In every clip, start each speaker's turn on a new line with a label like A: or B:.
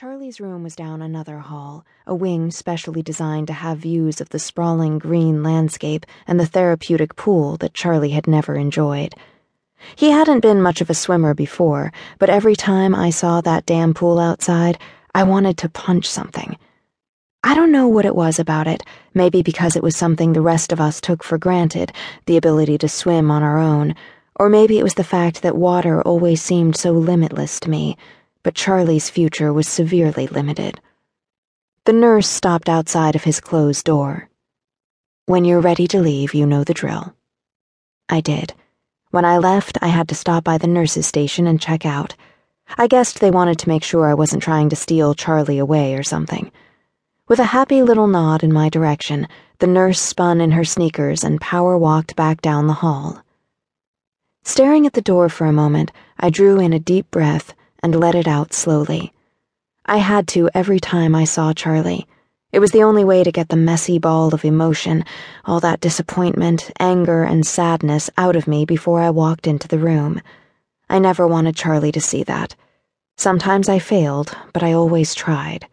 A: Charlie's room was down another hall, a wing specially designed to have views of the sprawling green landscape and the therapeutic pool that Charlie had never enjoyed. He hadn't been much of a swimmer before, but every time I saw that damn pool outside, I wanted to punch something. I don't know what it was about it, maybe because it was something the rest of us took for granted, the ability to swim on our own, or maybe it was the fact that water always seemed so limitless to me, but Charlie's future was severely limited. The nurse stopped outside of his closed door. When you're ready to leave, you know the drill. I did. When I left, I had to stop by the nurse's station and check out. I guessed they wanted to make sure I wasn't trying to steal Charlie away or something. With a happy little nod in my direction, the nurse spun in her sneakers and power walked back down the hall. Staring at the door for a moment, I drew in a deep breath and let it out slowly. I had to every time I saw Charlie. It was the only way to get the messy ball of emotion, all that disappointment, anger, and sadness out of me before I walked into the room. I never wanted Charlie to see that. Sometimes I failed, but I always tried.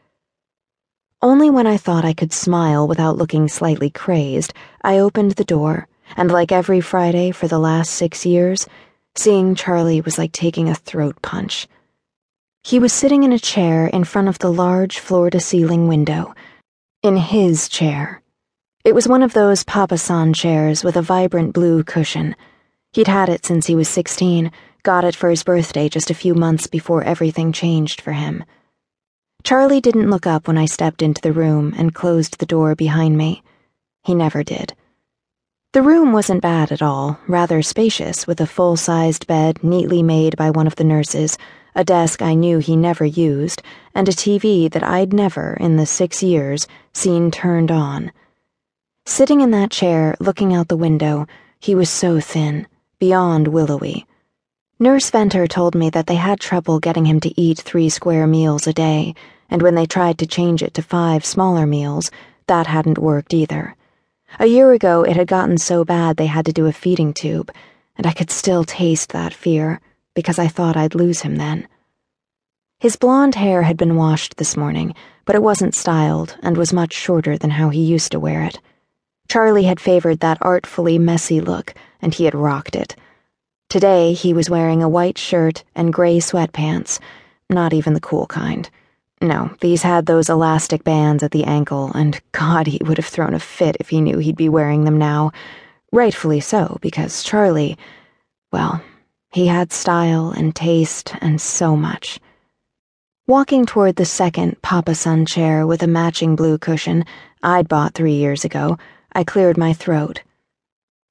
A: Only when I thought I could smile without looking slightly crazed, I opened the door, and like every Friday for the last six years, seeing Charlie was like taking a throat punch. He was sitting in a chair in front of the large floor to ceiling window in his chair. It was one of those Papa-san chairs with a vibrant blue cushion. He'd had it since he was 16, got it for his birthday just a few months before everything changed for him. Charlie didn't look up when I stepped into the room and closed the door behind me. He never did. The room wasn't bad at all, rather spacious, with a full sized bed neatly made by one of the nurses a desk I knew he never used, and a TV that I'd never, in the six years, seen turned on. Sitting in that chair, looking out the window, he was so thin, beyond willowy. Nurse Venter told me that they had trouble getting him to eat three square meals a day, and when they tried to change it to five smaller meals, that hadn't worked either. A year ago, it had gotten so bad they had to do a feeding tube, and I could still taste that fear because I thought I'd lose him then. His blonde hair had been washed this morning, but it wasn't styled and was much shorter than how he used to wear it. Charlie had favored that artfully messy look, and he had rocked it. Today, he was wearing a white shirt and gray sweatpants, not even the cool kind. No, these had those elastic bands at the ankle, and God, he would have thrown a fit if he knew he'd be wearing them now. Rightfully so, because Charlie, well, he had style and taste and so much. Walking toward the second Papa-san chair with a matching blue cushion I'd bought three years ago, I cleared my throat.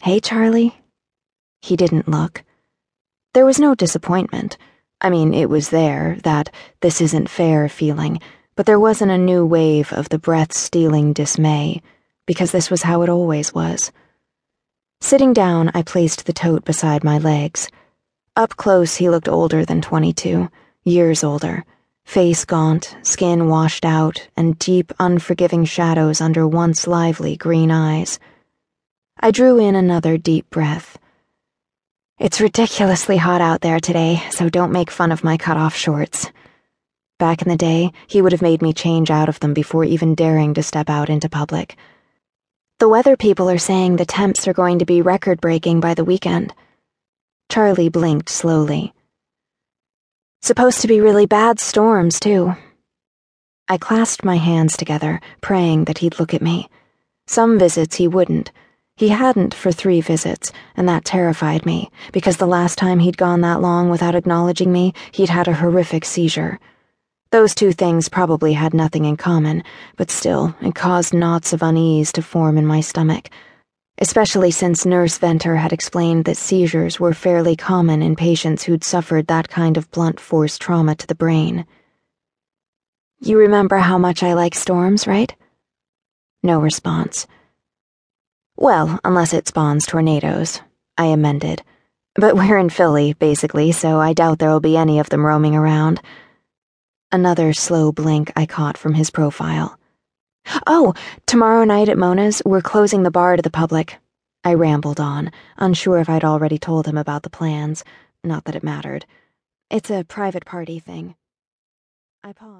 A: Hey, Charlie? He didn't look. There was no disappointment. I mean, it was there, that this isn't fair feeling, but there wasn't a new wave of the breath stealing dismay, because this was how it always was. Sitting down, I placed the tote beside my legs. Up close, he looked older than 22, years older, face gaunt, skin washed out, and deep, unforgiving shadows under once lively green eyes. I drew in another deep breath. It's ridiculously hot out there today, so don't make fun of my cut off shorts. Back in the day, he would have made me change out of them before even daring to step out into public. The weather people are saying the temps are going to be record breaking by the weekend. Charlie blinked slowly. Supposed to be really bad storms, too. I clasped my hands together, praying that he'd look at me. Some visits he wouldn't. He hadn't for three visits, and that terrified me, because the last time he'd gone that long without acknowledging me, he'd had a horrific seizure. Those two things probably had nothing in common, but still, it caused knots of unease to form in my stomach especially since Nurse Venter had explained that seizures were fairly common in patients who'd suffered that kind of blunt force trauma to the brain. You remember how much I like storms, right? No response. Well, unless it spawns tornadoes, I amended. But we're in Philly, basically, so I doubt there'll be any of them roaming around. Another slow blink I caught from his profile. Oh, tomorrow night at Mona's, we're closing the bar to the public. I rambled on, unsure if I'd already told him about the plans. Not that it mattered. It's a private party thing. I paused.